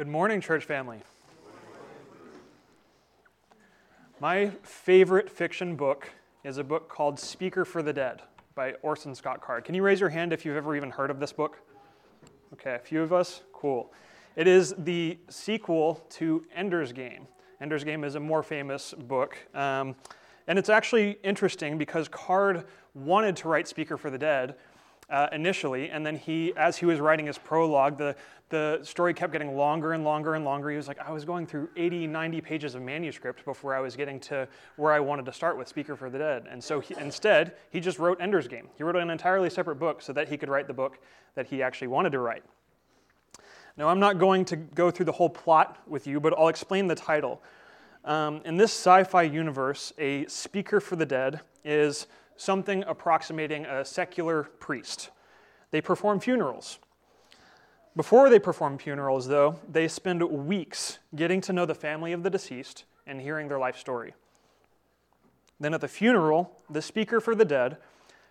Good morning, church family. My favorite fiction book is a book called Speaker for the Dead by Orson Scott Card. Can you raise your hand if you've ever even heard of this book? Okay, a few of us? Cool. It is the sequel to Ender's Game. Ender's Game is a more famous book. Um, and it's actually interesting because Card wanted to write Speaker for the Dead, uh, initially, and then he, as he was writing his prologue, the, the story kept getting longer and longer and longer. He was like, I was going through 80, 90 pages of manuscript before I was getting to where I wanted to start with Speaker for the Dead. And so he, instead, he just wrote Ender's Game. He wrote an entirely separate book so that he could write the book that he actually wanted to write. Now, I'm not going to go through the whole plot with you, but I'll explain the title. Um, in this sci fi universe, a speaker for the dead is something approximating a secular priest. They perform funerals. Before they perform funerals, though, they spend weeks getting to know the family of the deceased and hearing their life story. Then at the funeral, the speaker for the dead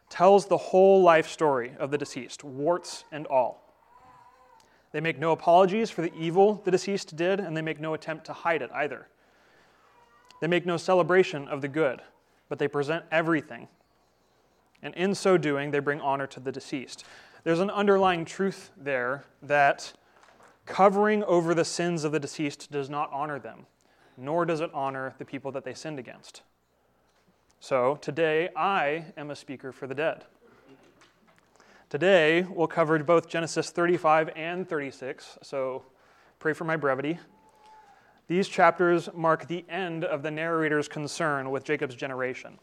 tells the whole life story of the deceased, warts and all. They make no apologies for the evil the deceased did, and they make no attempt to hide it either. They make no celebration of the good, but they present everything and in so doing, they bring honor to the deceased. There's an underlying truth there that covering over the sins of the deceased does not honor them, nor does it honor the people that they sinned against. So today, I am a speaker for the dead. Today, we'll cover both Genesis 35 and 36, so pray for my brevity. These chapters mark the end of the narrator's concern with Jacob's generation.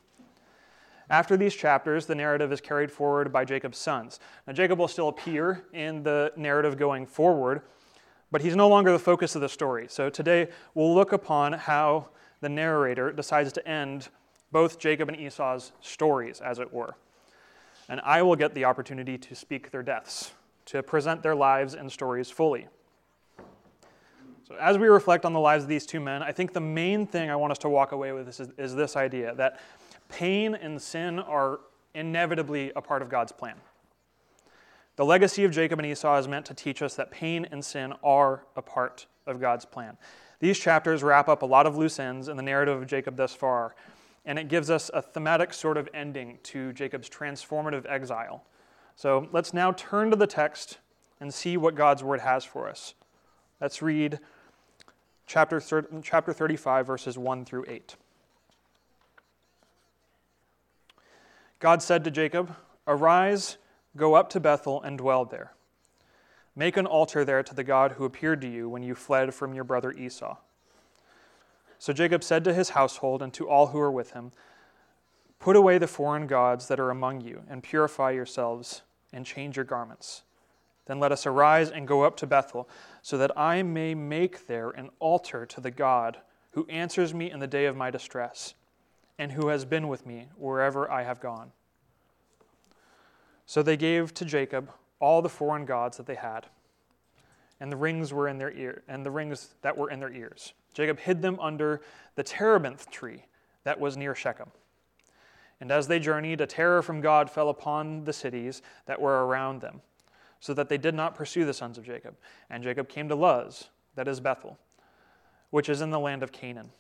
After these chapters, the narrative is carried forward by Jacob's sons. Now, Jacob will still appear in the narrative going forward, but he's no longer the focus of the story. So today, we'll look upon how the narrator decides to end both Jacob and Esau's stories, as it were. And I will get the opportunity to speak their deaths, to present their lives and stories fully. So, as we reflect on the lives of these two men, I think the main thing I want us to walk away with is, is this idea that pain and sin are inevitably a part of God's plan. The legacy of Jacob and Esau is meant to teach us that pain and sin are a part of God's plan. These chapters wrap up a lot of loose ends in the narrative of Jacob thus far, and it gives us a thematic sort of ending to Jacob's transformative exile. So let's now turn to the text and see what God's word has for us. Let's read chapter, chapter 35, verses 1 through 8. God said to Jacob, Arise, go up to Bethel, and dwell there. Make an altar there to the God who appeared to you when you fled from your brother Esau. So Jacob said to his household and to all who were with him, Put away the foreign gods that are among you, and purify yourselves, and change your garments. Then let us arise and go up to Bethel, so that I may make there an altar to the God who answers me in the day of my distress and who has been with me wherever I have gone. So they gave to Jacob all the foreign gods that they had, and the rings were in their ear, and the rings that were in their ears. Jacob hid them under the terebinth tree that was near Shechem. And as they journeyed, a terror from God fell upon the cities that were around them, so that they did not pursue the sons of Jacob. And Jacob came to Luz, that is Bethel, which is in the land of Canaan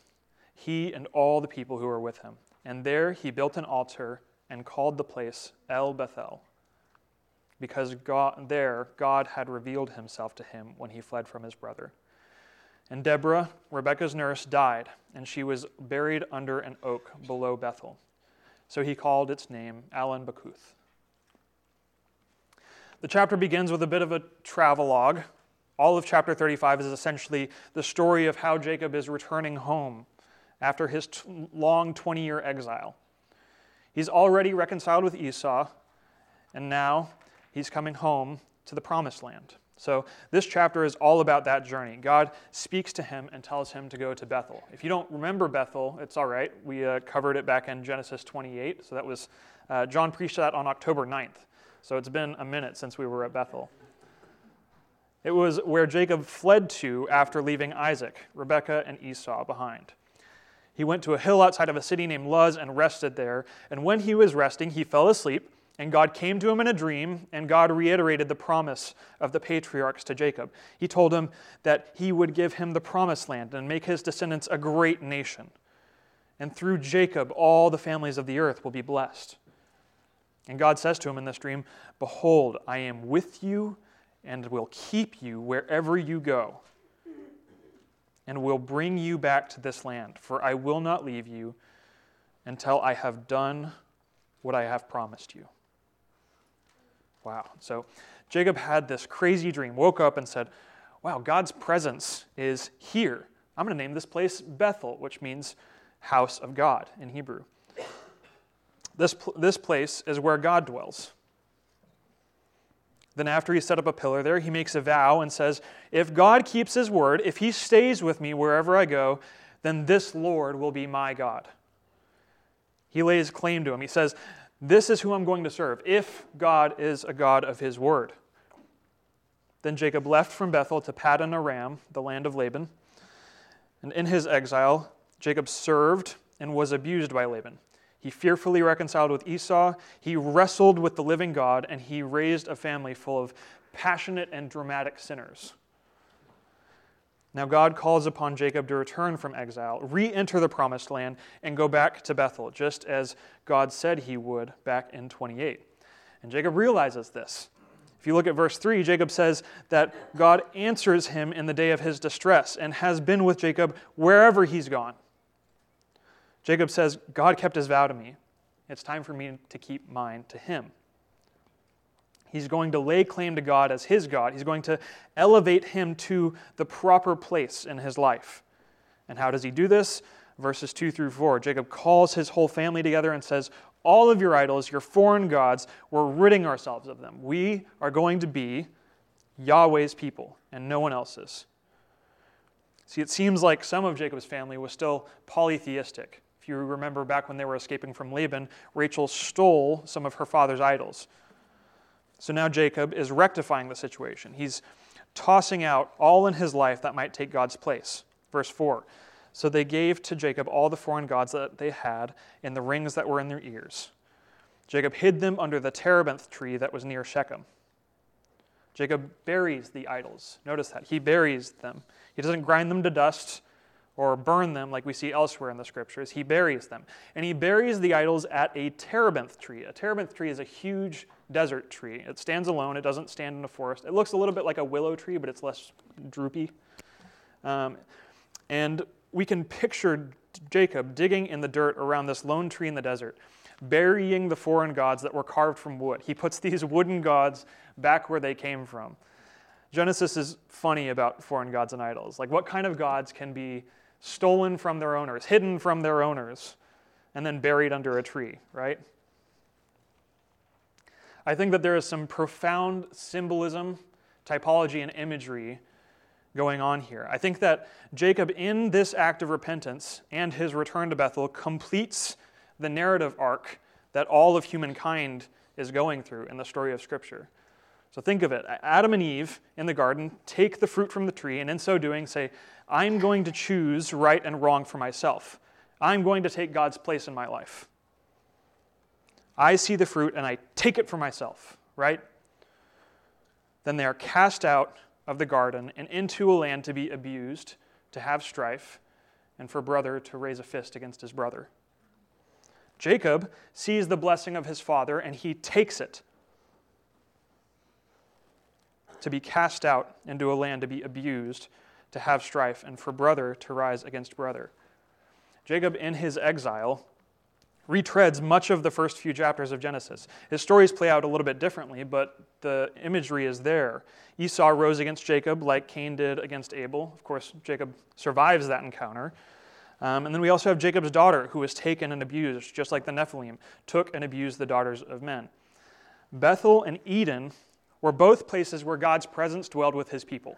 he and all the people who were with him. And there he built an altar and called the place El Bethel, because God, there God had revealed himself to him when he fled from his brother. And Deborah, Rebekah's nurse, died, and she was buried under an oak below Bethel. So he called its name Allon Bachuth. The chapter begins with a bit of a travelogue. All of chapter 35 is essentially the story of how Jacob is returning home after his t- long 20 year exile. He's already reconciled with Esau, and now he's coming home to the promised land. So, this chapter is all about that journey. God speaks to him and tells him to go to Bethel. If you don't remember Bethel, it's all right. We uh, covered it back in Genesis 28. So, that was, uh, John preached that on October 9th. So, it's been a minute since we were at Bethel. It was where Jacob fled to after leaving Isaac, Rebekah, and Esau behind. He went to a hill outside of a city named Luz and rested there. And when he was resting, he fell asleep, And God came to him in a dream, and God reiterated the promise of the patriarchs to Jacob. He told him that he would give him the promised land and make his descendants a great nation. And through Jacob, all the families of the earth will be blessed. And God says to him in this dream, Behold, I am with you and will keep you wherever you go, and will bring you back to this land, for I will not leave you until I have done what I have promised you. Wow. So Jacob had this crazy dream, woke up and said, Wow, God's presence is here. I'm going to name this place Bethel, which means house of God in Hebrew. This, this place is where God dwells. Then, after he set up a pillar there, he makes a vow and says, If God keeps his word, if he stays with me wherever I go, then this Lord will be my God. He lays claim to him. He says, This is who I'm going to serve, if God is a God of his word. Then Jacob left from Bethel to Paddan Aram, the land of Laban. And in his exile, Jacob served and was abused by Laban. He fearfully reconciled with Esau. He wrestled with the living God, and he raised a family full of passionate and dramatic sinners. Now, God calls upon Jacob to return from exile, re enter the promised land, and go back to Bethel, just as God said he would back in 28. And Jacob realizes this. If you look at verse 3, Jacob says that God answers him in the day of his distress and has been with Jacob wherever he's gone. Jacob says, God kept his vow to me. It's time for me to keep mine to him. He's going to lay claim to God as his God. He's going to elevate him to the proper place in his life. And how does he do this? Verses 2 through 4. Jacob calls his whole family together and says, All of your idols, your foreign gods, we're ridding ourselves of them. We are going to be Yahweh's people and no one else's. See, it seems like some of Jacob's family was still polytheistic. If you remember back when they were escaping from Laban, Rachel stole some of her father's idols. So now Jacob is rectifying the situation. He's tossing out all in his life that might take God's place. Verse 4 So they gave to Jacob all the foreign gods that they had and the rings that were in their ears. Jacob hid them under the terebinth tree that was near Shechem. Jacob buries the idols. Notice that. He buries them. He doesn't grind them to dust or burn them like we see elsewhere in the scriptures. He buries them. And he buries the idols at a terebinth tree. A terebinth tree is a huge desert tree. It stands alone, it doesn't stand in a forest. It looks a little bit like a willow tree, but it's less droopy. Um, and we can picture Jacob digging in the dirt around this lone tree in the desert, burying the foreign gods that were carved from wood. He puts these wooden gods back where they came from. Genesis is funny about foreign gods and idols. Like, what kind of gods can be stolen from their owners, hidden from their owners, and then buried under a tree, right? I think that there is some profound symbolism, typology, and imagery going on here. I think that Jacob, in this act of repentance and his return to Bethel, completes the narrative arc that all of humankind is going through in the story of Scripture. So think of it Adam and Eve in the garden take the fruit from the tree, and in so doing, say, I'm going to choose right and wrong for myself. I'm going to take God's place in my life. I see the fruit and I take it for myself, right? Then they are cast out of the garden and into a land to be abused, to have strife, and for brother to raise a fist against his brother. Jacob sees the blessing of his father and he takes it to be cast out into a land to be abused to have strife, and for brother to rise against brother. Jacob, in his exile, retreads much of the first few chapters of Genesis. His stories play out a little bit differently, but the imagery is there. Esau rose against Jacob like Cain did against Abel. Of course, Jacob survives that encounter. Um, and then we also have Jacob's daughter, who was taken and abused, just like the Nephilim took and abused the daughters of men. Bethel and Eden were both places where God's presence dwelled with his people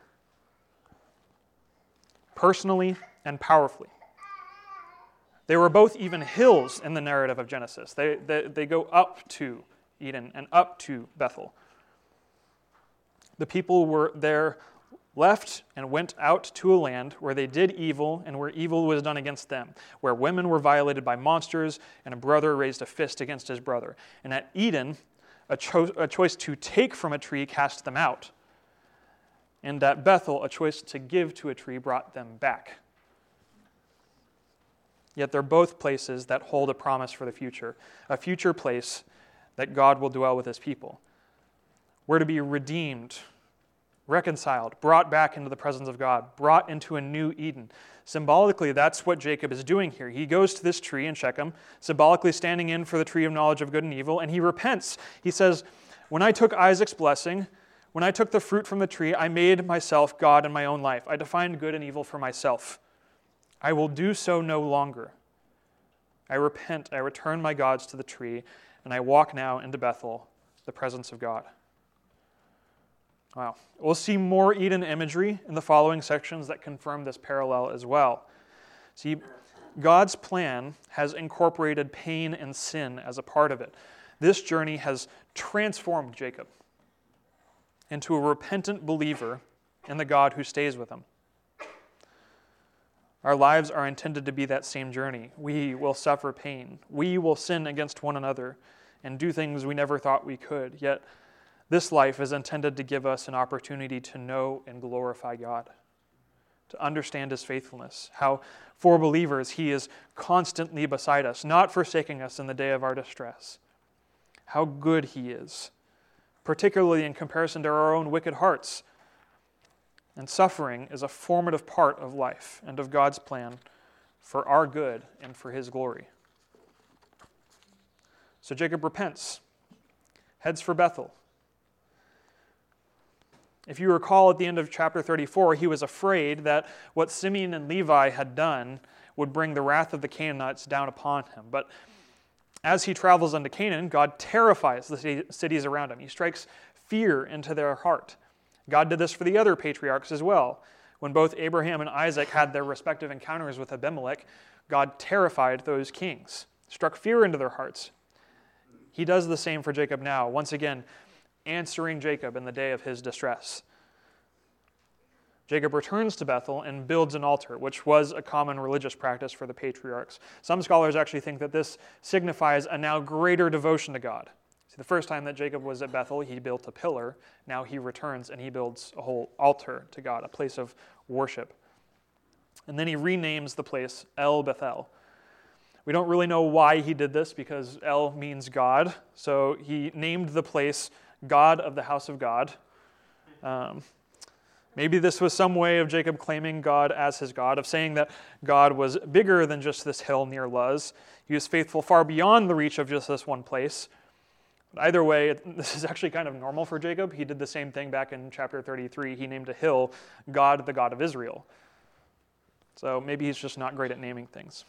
personally and powerfully. They were both even hills in the narrative of Genesis. They, they, they go up to Eden and up to Bethel. The people were there left and went out to a land where they did evil and where evil was done against them, where women were violated by monsters and a brother raised a fist against his brother. And at Eden, a, cho- a choice to take from a tree cast them out. And at Bethel, a choice to give to a tree brought them back. Yet they're both places that hold a promise for the future, a future place that God will dwell with his people. We're to be redeemed, reconciled, brought back into the presence of God, brought into a new Eden. Symbolically, that's what Jacob is doing here. He goes to this tree in Shechem, symbolically standing in for the tree of knowledge of good and evil, and he repents. He says, When I took Isaac's blessing, when I took the fruit from the tree, I made myself God in my own life. I defined good and evil for myself. I will do so no longer. I repent, I return my gods to the tree, and I walk now into Bethel, the presence of God. Wow. We'll see more Eden imagery in the following sections that confirm this parallel as well. See, God's plan has incorporated pain and sin as a part of it. This journey has transformed Jacob into a repentant believer in the God who stays with him. Our lives are intended to be that same journey. We will suffer pain. We will sin against one another and do things we never thought we could. Yet, this life is intended to give us an opportunity to know and glorify God, to understand His faithfulness, how for believers He is constantly beside us, not forsaking us in the day of our distress, how good He is, particularly in comparison to our own wicked hearts. And suffering is a formative part of life and of God's plan for our good and for His glory. So Jacob repents, heads for Bethel. If you recall at the end of chapter 34, he was afraid that what Simeon and Levi had done would bring the wrath of the Canaanites down upon him. But as he travels into Canaan, God terrifies the cities around him. He strikes fear into their heart. God did this for the other patriarchs as well. When both Abraham and Isaac had their respective encounters with Abimelech, God terrified those kings, struck fear into their hearts. He does the same for Jacob now. Once again, answering Jacob in the day of his distress. Jacob returns to Bethel and builds an altar, which was a common religious practice for the patriarchs. Some scholars actually think that this signifies a now greater devotion to God. See, the first time that Jacob was at Bethel, he built a pillar. Now he returns and he builds a whole altar to God, a place of worship. And then he renames the place El Bethel. We don't really know why he did this because El means God. So he named the place God of the house of God. Um, maybe this was some way of Jacob claiming God as his God, of saying that God was bigger than just this hill near Luz. He was faithful far beyond the reach of just this one place. But either way, this is actually kind of normal for Jacob. He did the same thing back in chapter 33. He named a hill God, the God of Israel. So maybe he's just not great at naming things.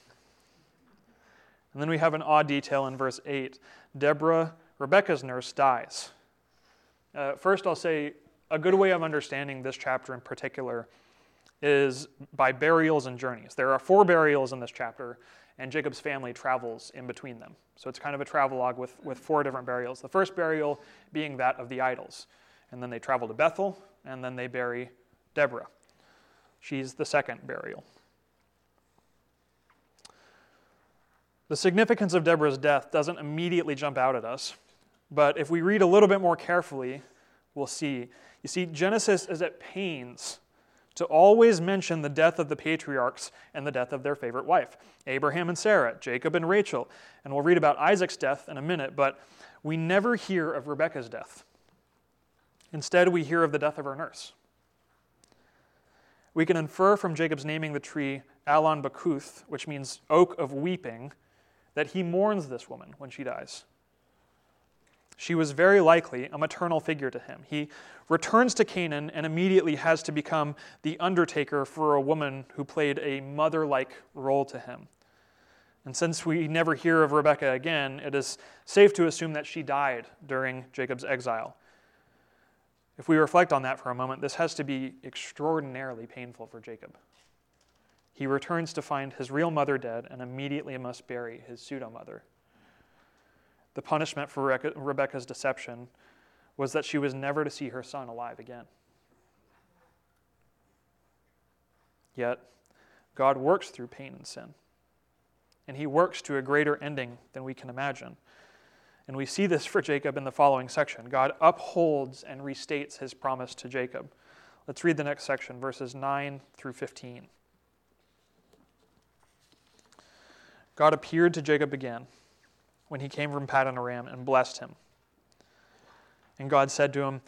And then we have an odd detail in verse 8 Deborah, Rebekah's nurse, dies. Uh, first, I'll say a good way of understanding this chapter in particular is by burials and journeys. There are four burials in this chapter, and Jacob's family travels in between them. So it's kind of a travelogue with, with four different burials. The first burial being that of the idols. And then they travel to Bethel, and then they bury Deborah. She's the second burial. The significance of Deborah's death doesn't immediately jump out at us. But if we read a little bit more carefully, we'll see. You see, Genesis is at pains to always mention the death of the patriarchs and the death of their favorite wife Abraham and Sarah, Jacob and Rachel. And we'll read about Isaac's death in a minute, but we never hear of Rebekah's death. Instead, we hear of the death of her nurse. We can infer from Jacob's naming the tree Alon Bakuth, which means oak of weeping, that he mourns this woman when she dies. She was very likely a maternal figure to him. He returns to Canaan and immediately has to become the undertaker for a woman who played a mother like role to him. And since we never hear of Rebekah again, it is safe to assume that she died during Jacob's exile. If we reflect on that for a moment, this has to be extraordinarily painful for Jacob. He returns to find his real mother dead and immediately must bury his pseudo mother. The punishment for Rebekah's deception was that she was never to see her son alive again. Yet, God works through pain and sin, and He works to a greater ending than we can imagine. And we see this for Jacob in the following section. God upholds and restates his promise to Jacob. Let's read the next section, verses 9 through 15. God appeared to Jacob again when he came from Paddan Aram and blessed him. And God said to him,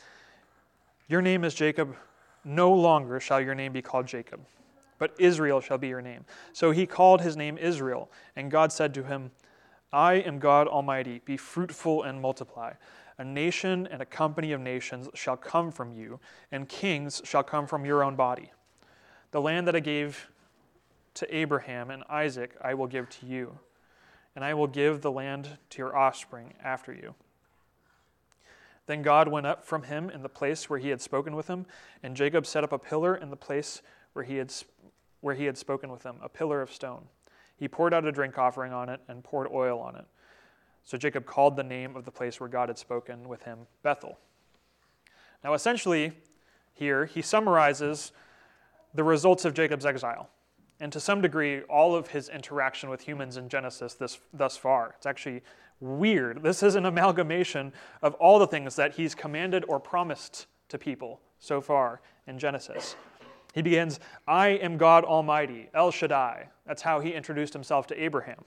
Your name is Jacob. No longer shall your name be called Jacob, but Israel shall be your name. So he called his name Israel. And God said to him, I am God Almighty. Be fruitful and multiply. A nation and a company of nations shall come from you, and kings shall come from your own body. The land that I gave to Abraham and Isaac I will give to you, and I will give the land to your offspring after you. Then God went up from him in the place where he had spoken with him, and Jacob set up a pillar in the place where he had, where he had spoken with him, a pillar of stone. He poured out a drink offering on it and poured oil on it. So Jacob called the name of the place where God had spoken with him Bethel. Now, essentially, here he summarizes the results of Jacob's exile and to some degree, all of his interaction with humans in Genesis this, thus far. It's actually weird. This is an amalgamation of all the things that he's commanded or promised to people so far in Genesis. He begins, I am God Almighty, El Shaddai. That's how he introduced himself to Abraham.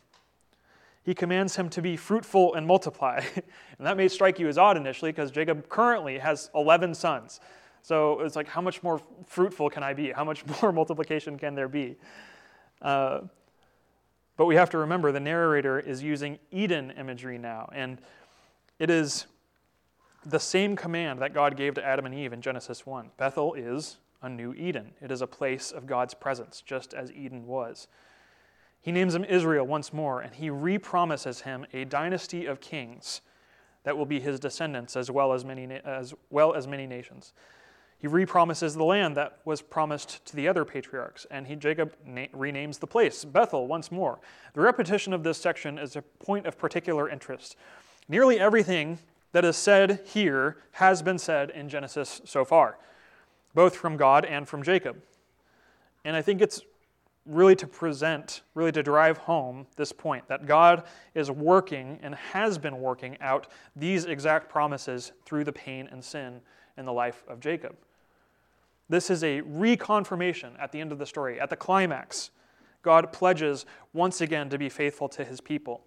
He commands him to be fruitful and multiply. and that may strike you as odd initially because Jacob currently has 11 sons. So it's like, how much more fruitful can I be? How much more multiplication can there be? Uh, but we have to remember the narrator is using Eden imagery now. And it is the same command that God gave to Adam and Eve in Genesis 1. Bethel is a new Eden, it is a place of God's presence, just as Eden was. He names him Israel once more, and he repromises him a dynasty of kings that will be his descendants as well as many, as well as many nations. He repromises the land that was promised to the other patriarchs, and he, Jacob na- renames the place, Bethel, once more. The repetition of this section is a point of particular interest. Nearly everything that is said here has been said in Genesis so far, both from God and from Jacob. And I think it's really to present, really to drive home this point that God is working and has been working out these exact promises through the pain and sin in the life of Jacob. This is a reconfirmation at the end of the story. At the climax, God pledges once again to be faithful to his people.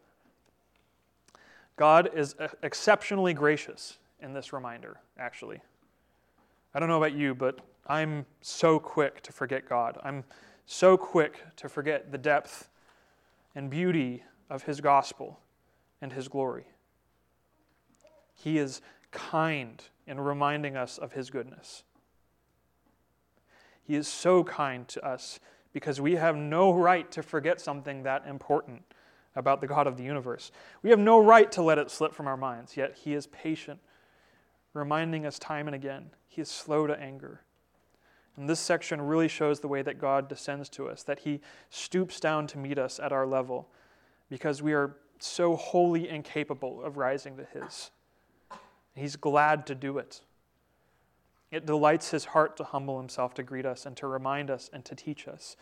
God is exceptionally gracious in this reminder, actually. I don't know about you, but I'm so quick to forget God. I'm so quick to forget the depth and beauty of his gospel and his glory. He is kind in reminding us of his goodness. He is so kind to us because we have no right to forget something that important about the God of the universe. We have no right to let it slip from our minds, yet He is patient, reminding us time and again. He is slow to anger. And this section really shows the way that God descends to us, that He stoops down to meet us at our level because we are so wholly incapable of rising to His. He's glad to do it. It delights his heart to humble himself to greet us and to remind us and to teach us.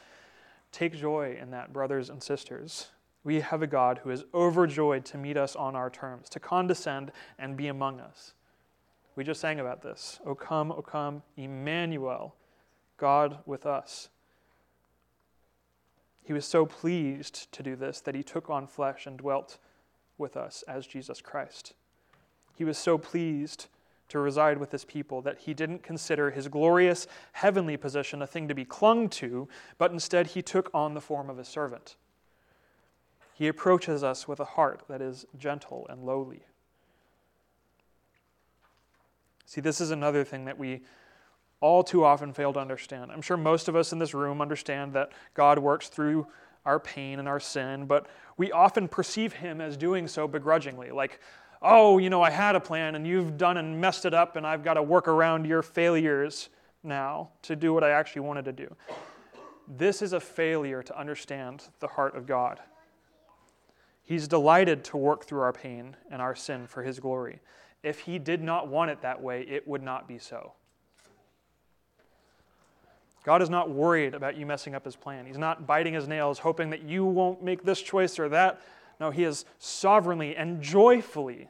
Take joy in that, brothers and sisters. We have a God who is overjoyed to meet us on our terms, to condescend and be among us. We just sang about this. O come, O come, Emmanuel, God with us. He was so pleased to do this that he took on flesh and dwelt with us as Jesus Christ. He was so pleased to reside with his people, that he didn't consider his glorious heavenly position a thing to be clung to, but instead he took on the form of a servant. He approaches us with a heart that is gentle and lowly. See, this is another thing that we all too often fail to understand. I'm sure most of us in this room understand that God works through our pain and our sin, but we often perceive him as doing so begrudgingly. Like, oh, you know, I had a plan and you've done and messed it up, and I've got to work around your failures now to do what I actually wanted to do. This is a failure to understand the heart of God. He's delighted to work through our pain and our sin for His glory. If He did not want it that way, it would not be so. God is not worried about you messing up His plan. He's not biting His nails, hoping that you won't make this choice or that. No, He has sovereignly and joyfully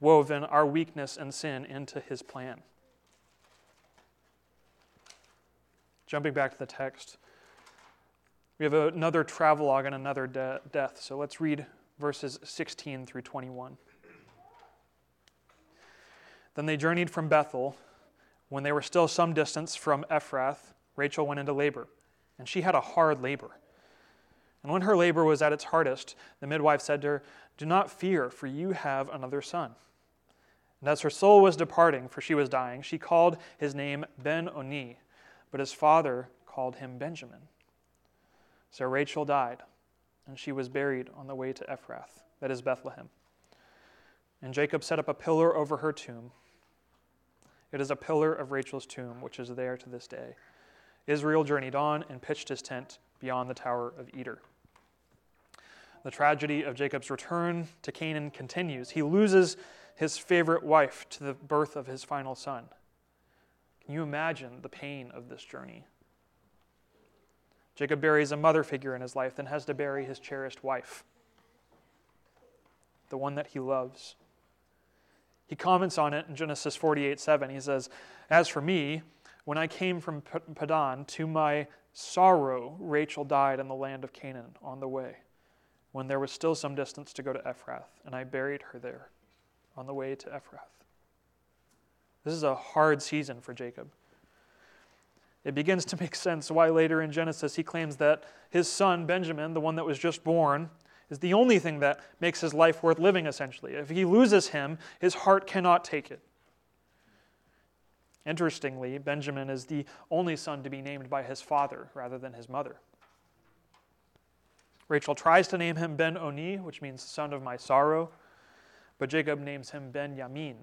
woven our weakness and sin into his plan. Jumping back to the text, we have another travelogue and another de- death. So let's read verses 16 through 21. Then they journeyed from Bethel. When they were still some distance from Ephrath, Rachel went into labor, and she had a hard labor. And when her labor was at its hardest, the midwife said to her, Do not fear, for you have another son. And as her soul was departing, for she was dying, she called his name Ben Oni, but his father called him Benjamin. So Rachel died, and she was buried on the way to Ephrath, that is Bethlehem. And Jacob set up a pillar over her tomb. It is a pillar of Rachel's tomb, which is there to this day. Israel journeyed on and pitched his tent beyond the Tower of Eder. The tragedy of Jacob's return to Canaan continues. He loses his favorite wife to the birth of his final son. Can you imagine the pain of this journey? Jacob buries a mother figure in his life, then has to bury his cherished wife, the one that he loves. He comments on it in Genesis 48 7. He says, As for me, when I came from Paddan, to my sorrow, Rachel died in the land of Canaan on the way when there was still some distance to go to Ephrath, and I buried her there on the way to Ephrath. This is a hard season for Jacob. It begins to make sense why later in Genesis he claims that his son, Benjamin, the one that was just born, is the only thing that makes his life worth living, essentially. If he loses him, his heart cannot take it. Interestingly, Benjamin is the only son to be named by his father rather than his mother. Rachel tries to name him Ben Oni, which means son of my sorrow, but Jacob names him Ben Yamin,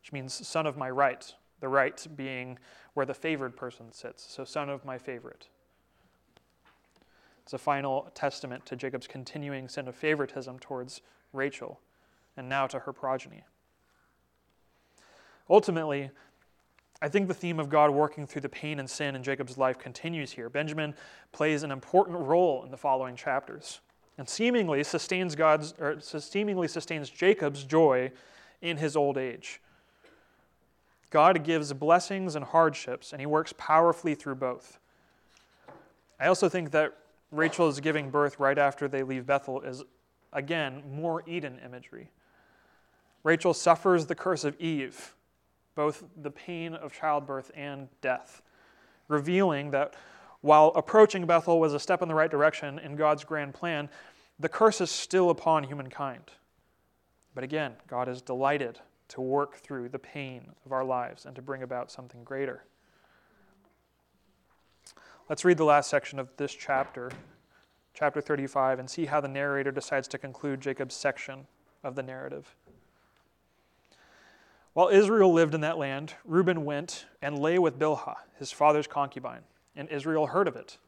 which means son of my right, the right being where the favored person sits, so son of my favorite. It's a final testament to Jacob's continuing sin of favoritism towards Rachel and now to her progeny. Ultimately, I think the theme of God working through the pain and sin in Jacob's life continues here. Benjamin plays an important role in the following chapters and seemingly sustains God's or seemingly sustains Jacob's joy in his old age. God gives blessings and hardships, and he works powerfully through both. I also think that Rachel's giving birth right after they leave Bethel is, again, more Eden imagery. Rachel suffers the curse of Eve both the pain of childbirth and death, revealing that while approaching Bethel was a step in the right direction in God's grand plan, the curse is still upon humankind. But again, God is delighted to work through the pain of our lives and to bring about something greater. Let's read the last section of this chapter, chapter 35, and see how the narrator decides to conclude Jacob's section of the narrative. While Israel lived in that land, Reuben went and lay with Bilhah, his father's concubine, and Israel heard of it.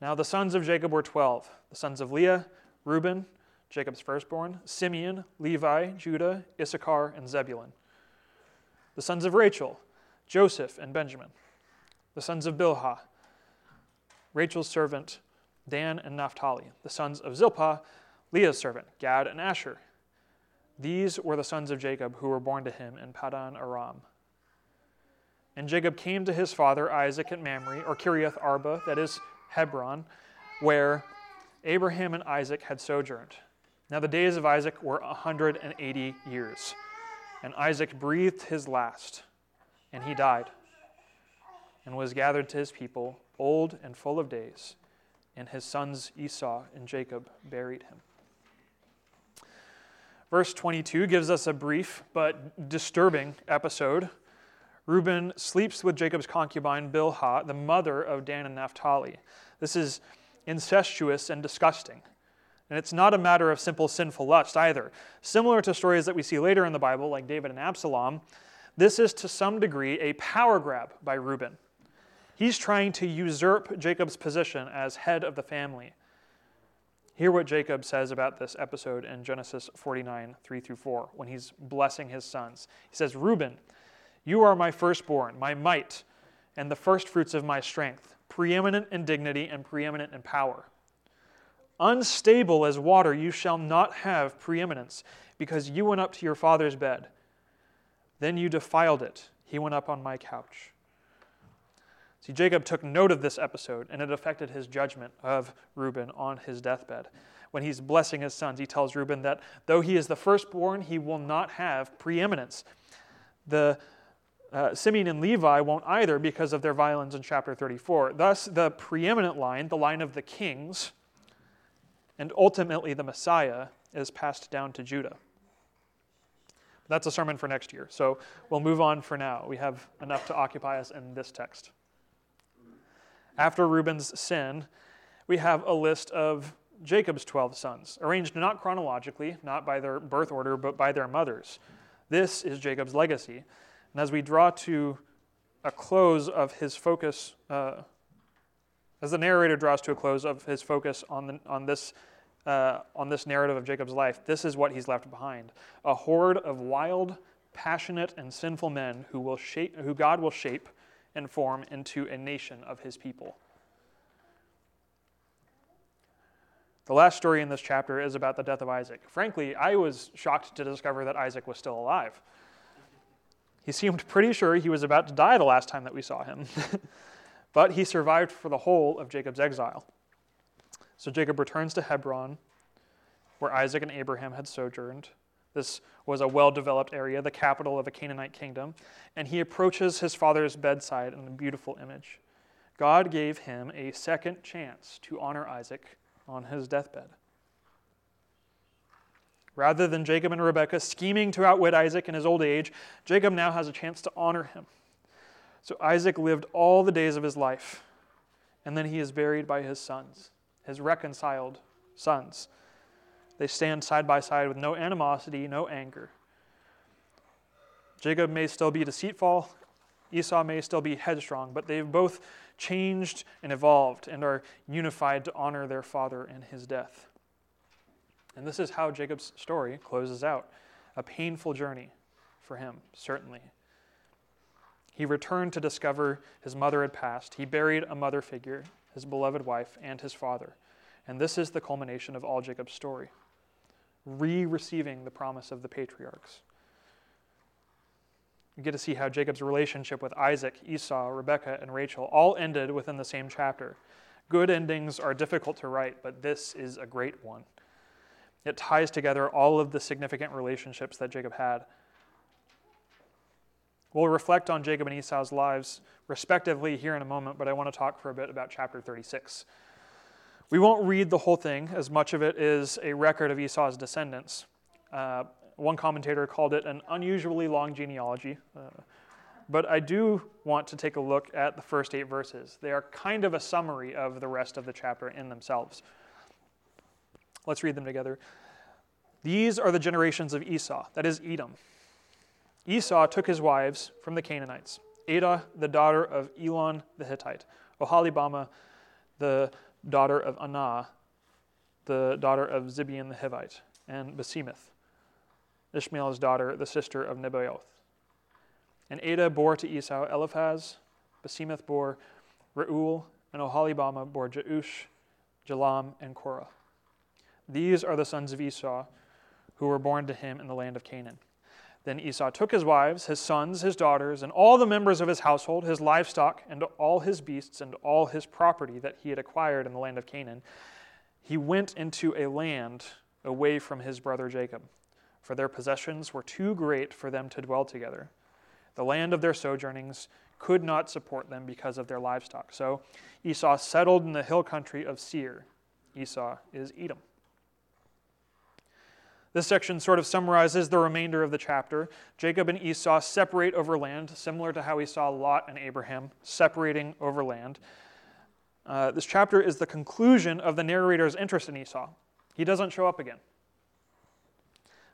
Now the sons of Jacob were twelve the sons of Leah, Reuben, Jacob's firstborn, Simeon, Levi, Judah, Issachar, and Zebulun. The sons of Rachel, Joseph and Benjamin. The sons of Bilhah, Rachel's servant, Dan and Naphtali. The sons of Zilpah, Leah's servant, Gad and Asher. These were the sons of Jacob who were born to him in Paddan Aram. And Jacob came to his father Isaac at Mamre, or Kiriath Arba, that is Hebron, where Abraham and Isaac had sojourned. Now the days of Isaac were a 180 years. And Isaac breathed his last, and he died, and was gathered to his people, old and full of days. And his sons Esau and Jacob buried him. Verse 22 gives us a brief but disturbing episode. Reuben sleeps with Jacob's concubine Bilhah, the mother of Dan and Naphtali. This is incestuous and disgusting. And it's not a matter of simple sinful lust either. Similar to stories that we see later in the Bible, like David and Absalom, this is to some degree a power grab by Reuben. He's trying to usurp Jacob's position as head of the family. Hear what Jacob says about this episode in Genesis 49, 3 through 4, when he's blessing his sons. He says, Reuben, you are my firstborn, my might, and the firstfruits of my strength, preeminent in dignity and preeminent in power. Unstable as water, you shall not have preeminence, because you went up to your father's bed. Then you defiled it. He went up on my couch. See, Jacob took note of this episode, and it affected his judgment of Reuben on his deathbed. When he's blessing his sons, he tells Reuben that though he is the firstborn, he will not have preeminence. The uh, Simeon and Levi won't either because of their violence in chapter 34. Thus, the preeminent line, the line of the kings, and ultimately the Messiah, is passed down to Judah. That's a sermon for next year, so we'll move on for now. We have enough to occupy us in this text. After Reuben's sin, we have a list of Jacob's 12 sons, arranged not chronologically, not by their birth order, but by their mothers. This is Jacob's legacy. And as we draw to a close of his focus, uh, as the narrator draws to a close of his focus on, the, on, this, uh, on this narrative of Jacob's life, this is what he's left behind a horde of wild, passionate, and sinful men who, will shape, who God will shape and form into a nation of his people. The last story in this chapter is about the death of Isaac. Frankly, I was shocked to discover that Isaac was still alive. He seemed pretty sure he was about to die the last time that we saw him. but he survived for the whole of Jacob's exile. So Jacob returns to Hebron, where Isaac and Abraham had sojourned. This was a well developed area, the capital of a Canaanite kingdom. And he approaches his father's bedside in a beautiful image. God gave him a second chance to honor Isaac on his deathbed. Rather than Jacob and Rebekah scheming to outwit Isaac in his old age, Jacob now has a chance to honor him. So Isaac lived all the days of his life, and then he is buried by his sons, his reconciled sons. They stand side by side with no animosity, no anger. Jacob may still be deceitful, Esau may still be headstrong, but they've both changed and evolved and are unified to honor their father in his death. And this is how Jacob's story closes out a painful journey for him, certainly. He returned to discover his mother had passed. He buried a mother figure, his beloved wife, and his father. And this is the culmination of all Jacob's story re receiving the promise of the patriarchs. You get to see how Jacob's relationship with Isaac, Esau, Rebekah, and Rachel all ended within the same chapter. Good endings are difficult to write, but this is a great one. It ties together all of the significant relationships that Jacob had. We'll reflect on Jacob and Esau's lives respectively here in a moment, but I want to talk for a bit about chapter 36. We won't read the whole thing, as much of it is a record of Esau's descendants. Uh, one commentator called it an unusually long genealogy. Uh, but I do want to take a look at the first eight verses. They are kind of a summary of the rest of the chapter in themselves. Let's read them together. These are the generations of Esau, that is Edom. Esau took his wives from the Canaanites Adah, the daughter of Elon the Hittite, Oholibamah, the daughter of Anah, the daughter of Zibeon the Hivite, and Basemath, Ishmael's daughter, the sister of Nebaioth. And Adah bore to Esau Eliphaz, Basemath bore Reuel, and Oholibamah bore Jeush, Jalam, and Korah. These are the sons of Esau who were born to him in the land of Canaan. Then Esau took his wives, his sons, his daughters, and all the members of his household, his livestock, and all his beasts, and all his property that he had acquired in the land of Canaan. He went into a land away from his brother Jacob, for their possessions were too great for them to dwell together. The land of their sojournings could not support them because of their livestock. So Esau settled in the hill country of Seir. Esau is Edom. This section sort of summarizes the remainder of the chapter. Jacob and Esau separate over land, similar to how we saw Lot and Abraham separating over land. Uh, this chapter is the conclusion of the narrator's interest in Esau. He doesn't show up again.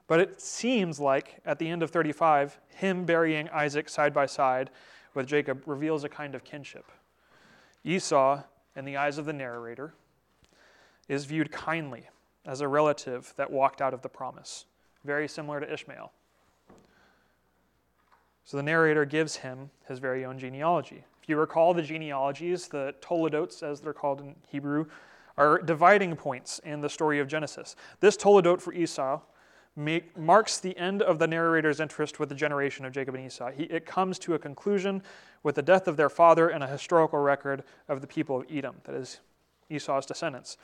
But it seems like at the end of 35, him burying Isaac side by side with Jacob reveals a kind of kinship. Esau, in the eyes of the narrator, is viewed kindly as a relative that walked out of the promise, very similar to Ishmael. So the narrator gives him his very own genealogy. If you recall the genealogies, the Toledotes, as they're called in Hebrew, are dividing points in the story of Genesis. This Toledot for Esau make, marks the end of the narrator's interest with the generation of Jacob and Esau. He, it comes to a conclusion with the death of their father and a historical record of the people of Edom, that is, Esau's descendants.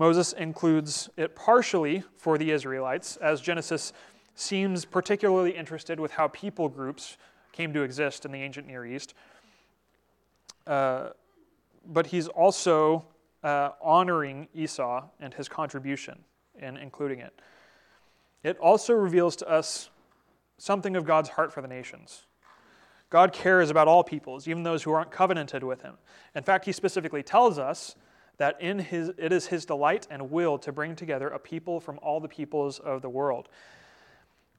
Moses includes it partially for the Israelites, as Genesis seems particularly interested with how people groups came to exist in the ancient Near East. Uh, but he's also uh, honoring Esau and his contribution in including it. It also reveals to us something of God's heart for the nations. God cares about all peoples, even those who aren't covenanted with him. In fact, he specifically tells us that in his, it is his delight and will to bring together a people from all the peoples of the world.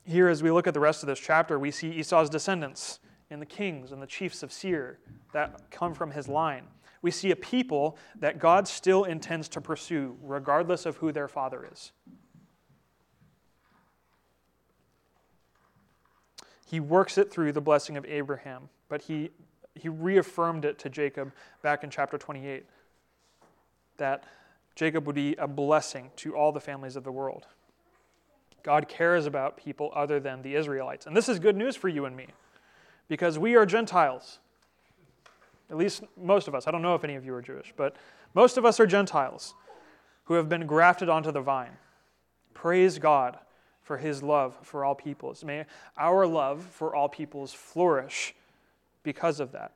Here, as we look at the rest of this chapter, we see Esau's descendants and the kings and the chiefs of Seir that come from his line. We see a people that God still intends to pursue, regardless of who their father is. He works it through the blessing of Abraham, but he, he reaffirmed it to Jacob back in chapter 28 that Jacob would be a blessing to all the families of the world. God cares about people other than the Israelites. And this is good news for you and me because we are Gentiles. At least most of us. I don't know if any of you are Jewish, but most of us are Gentiles who have been grafted onto the vine. Praise God for his love for all peoples. May our love for all peoples flourish because of that.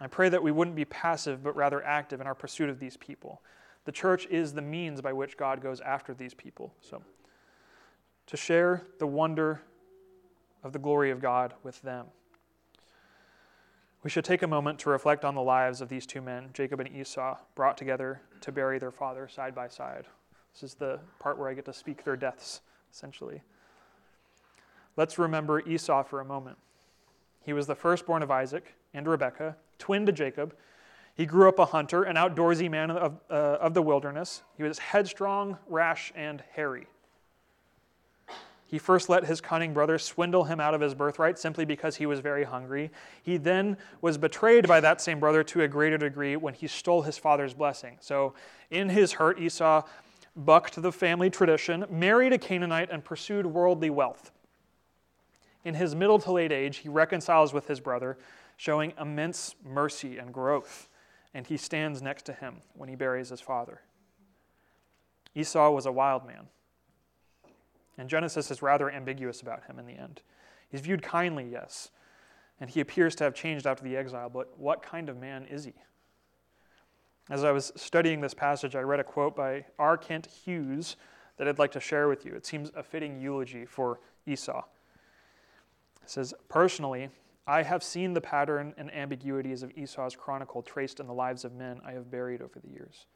I pray that we wouldn't be passive, but rather active in our pursuit of these people. The church is the means by which God goes after these people. So, to share the wonder of the glory of God with them. We should take a moment to reflect on the lives of these two men, Jacob and Esau, brought together to bury their father side by side. This is the part where I get to speak their deaths, essentially. Let's remember Esau for a moment. He was the firstborn of Isaac and Rebekah, twin to Jacob. He grew up a hunter, an outdoorsy man of, uh, of the wilderness. He was headstrong, rash, and hairy. He first let his cunning brother swindle him out of his birthright simply because he was very hungry. He then was betrayed by that same brother to a greater degree when he stole his father's blessing. So, in his hurt, Esau bucked the family tradition, married a Canaanite, and pursued worldly wealth. In his middle to late age, he reconciles with his brother, showing immense mercy and growth, and he stands next to him when he buries his father. Esau was a wild man, and Genesis is rather ambiguous about him in the end. He's viewed kindly, yes, and he appears to have changed after the exile, but what kind of man is he? As I was studying this passage, I read a quote by R. Kent Hughes that I'd like to share with you. It seems a fitting eulogy for Esau. It says, Personally, I have seen the pattern and ambiguities of Esau's chronicle traced in the lives of men I have buried over the years.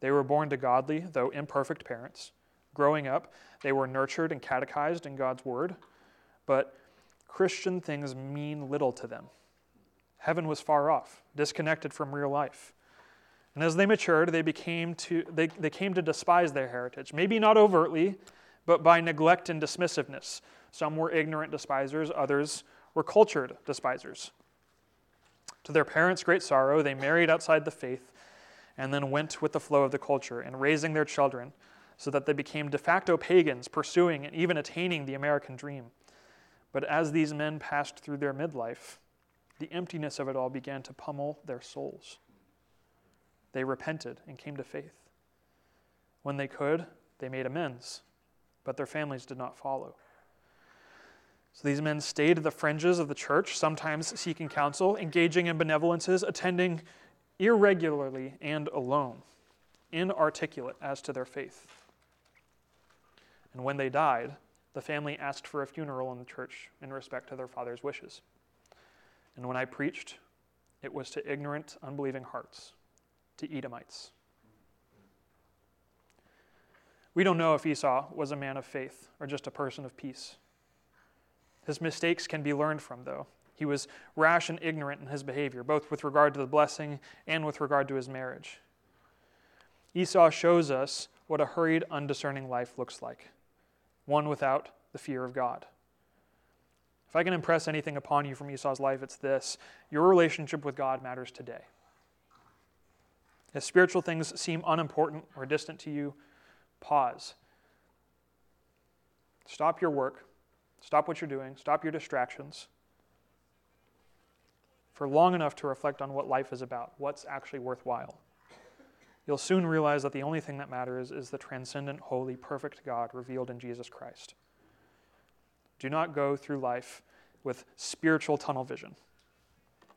They were born to godly, though imperfect parents. Growing up, they were nurtured and catechized in God's word, but Christian things mean little to them. Heaven was far off, disconnected from real life. And as they matured, they, became to, they, they came to despise their heritage. Maybe not overtly, but by neglect and dismissiveness. Some were ignorant despisers, others were cultured despisers. To their parents' great sorrow, they married outside the faith and then went with the flow of the culture in raising their children so that they became de facto pagans, pursuing and even attaining the American dream. But as these men passed through their midlife, the emptiness of it all began to pummel their souls. They repented and came to faith. When they could, they made amends, but their families did not follow. So these men stayed at the fringes of the church, sometimes seeking counsel, engaging in benevolences, attending irregularly and alone, inarticulate as to their faith. And when they died, the family asked for a funeral in the church in respect to their father's wishes. And when I preached, it was to ignorant, unbelieving hearts to Edomites. We don't know if Esau was a man of faith or just a person of peace. His mistakes can be learned from, though. He was rash and ignorant in his behavior, both with regard to the blessing and with regard to his marriage. Esau shows us what a hurried, undiscerning life looks like one without the fear of God. If I can impress anything upon you from Esau's life, it's this your relationship with God matters today. If spiritual things seem unimportant or distant to you, pause. Stop your work. Stop what you're doing. Stop your distractions for long enough to reflect on what life is about, what's actually worthwhile. You'll soon realize that the only thing that matters is the transcendent, holy, perfect God revealed in Jesus Christ. Do not go through life with spiritual tunnel vision.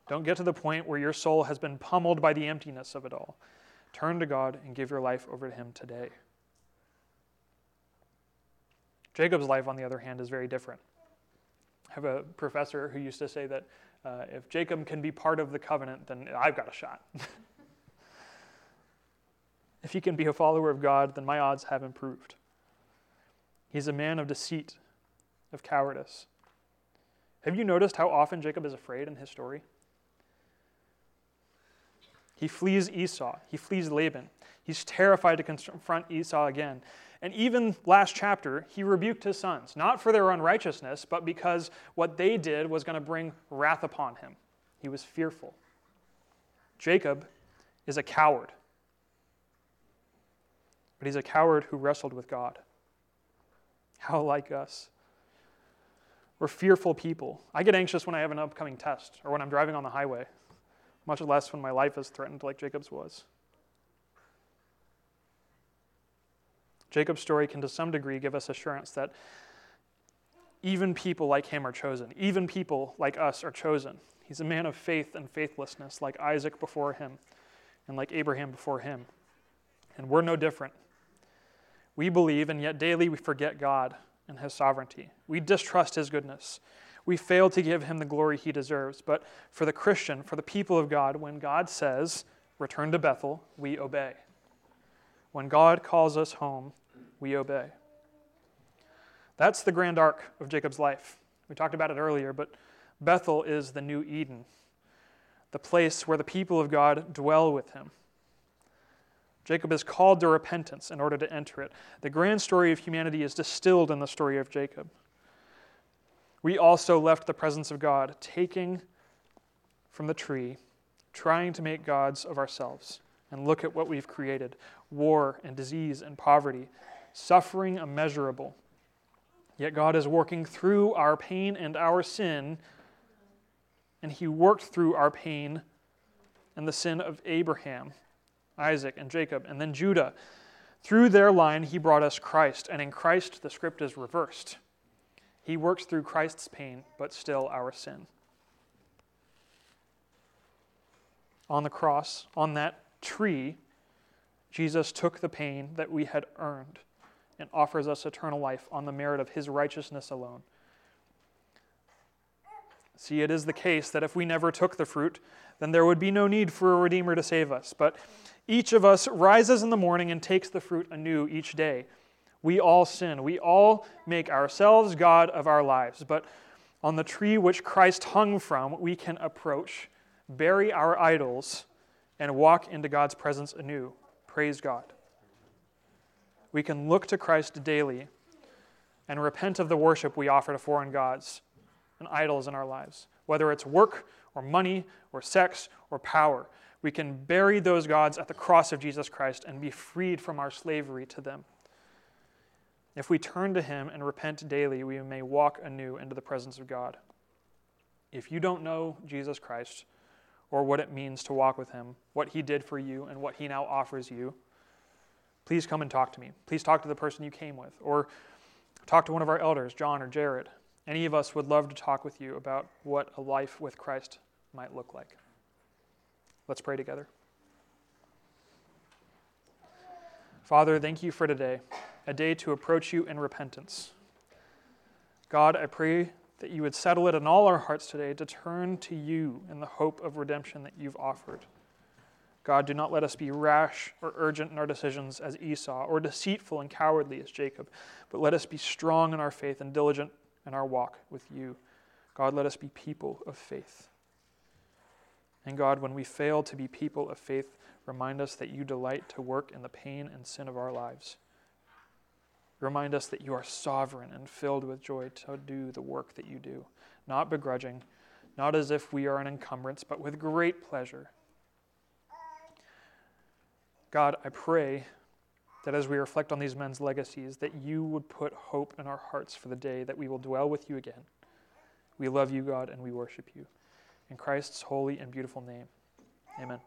Don't get to the point where your soul has been pummeled by the emptiness of it all. Turn to God and give your life over to Him today. Jacob's life, on the other hand, is very different. I have a professor who used to say that uh, if Jacob can be part of the covenant, then I've got a shot. if he can be a follower of God, then my odds have improved. He's a man of deceit, of cowardice. Have you noticed how often Jacob is afraid in his story? He flees Esau, he flees Laban. He's terrified to confront Esau again. And even last chapter, he rebuked his sons, not for their unrighteousness, but because what they did was going to bring wrath upon him. He was fearful. Jacob is a coward, but he's a coward who wrestled with God. How like us. We're fearful people. I get anxious when I have an upcoming test or when I'm driving on the highway, much less when my life is threatened like Jacob's was. Jacob's story can, to some degree, give us assurance that even people like him are chosen. Even people like us are chosen. He's a man of faith and faithlessness, like Isaac before him and like Abraham before him. And we're no different. We believe, and yet daily we forget God and his sovereignty. We distrust his goodness. We fail to give him the glory he deserves. But for the Christian, for the people of God, when God says, return to Bethel, we obey. When God calls us home, we obey. That's the grand arc of Jacob's life. We talked about it earlier, but Bethel is the new Eden, the place where the people of God dwell with him. Jacob is called to repentance in order to enter it. The grand story of humanity is distilled in the story of Jacob. We also left the presence of God, taking from the tree, trying to make gods of ourselves. And look at what we've created war and disease and poverty suffering immeasurable. Yet God is working through our pain and our sin, and He worked through our pain and the sin of Abraham, Isaac, and Jacob, and then Judah. Through their line, He brought us Christ, and in Christ, the script is reversed. He works through Christ's pain, but still our sin. On the cross, on that tree, Jesus took the pain that we had earned and offers us eternal life on the merit of his righteousness alone. See, it is the case that if we never took the fruit, then there would be no need for a Redeemer to save us. But each of us rises in the morning and takes the fruit anew each day. We all sin. We all make ourselves God of our lives. But on the tree which Christ hung from, we can approach, bury our idols, and walk into God's presence anew. Praise God we can look to Christ daily and repent of the worship we offer to foreign gods and idols in our lives, whether it's work or money or sex or power. We can bury those gods at the cross of Jesus Christ and be freed from our slavery to them. If we turn to Him and repent daily, we may walk anew into the presence of God. If you don't know Jesus Christ or what it means to walk with Him, what He did for you, and what He now offers you, please come and talk to me. Please talk to the person you came with, or talk to one of our elders, John or Jared. Any of us would love to talk with you about what a life with Christ might look like. Let's pray together. Father, thank you for today, a day to approach you in repentance. God, I pray that you would settle it in all our hearts today to turn to you in the hope of redemption that you've offered. God, do not let us be rash or urgent in our decisions as Esau, or deceitful and cowardly as Jacob, but let us be strong in our faith and diligent in our walk with you. God, let us be people of faith. And God, when we fail to be people of faith, remind us that you delight to work in the pain and sin of our lives. Remind us that you are sovereign and filled with joy to do the work that you do, not begrudging, not as if we are an encumbrance, but with great pleasure God, I pray that as we reflect on these men's legacies, that you would put hope in our hearts for the day that we will dwell with you again. We love you, God, and we worship you. In Christ's holy and beautiful name, amen.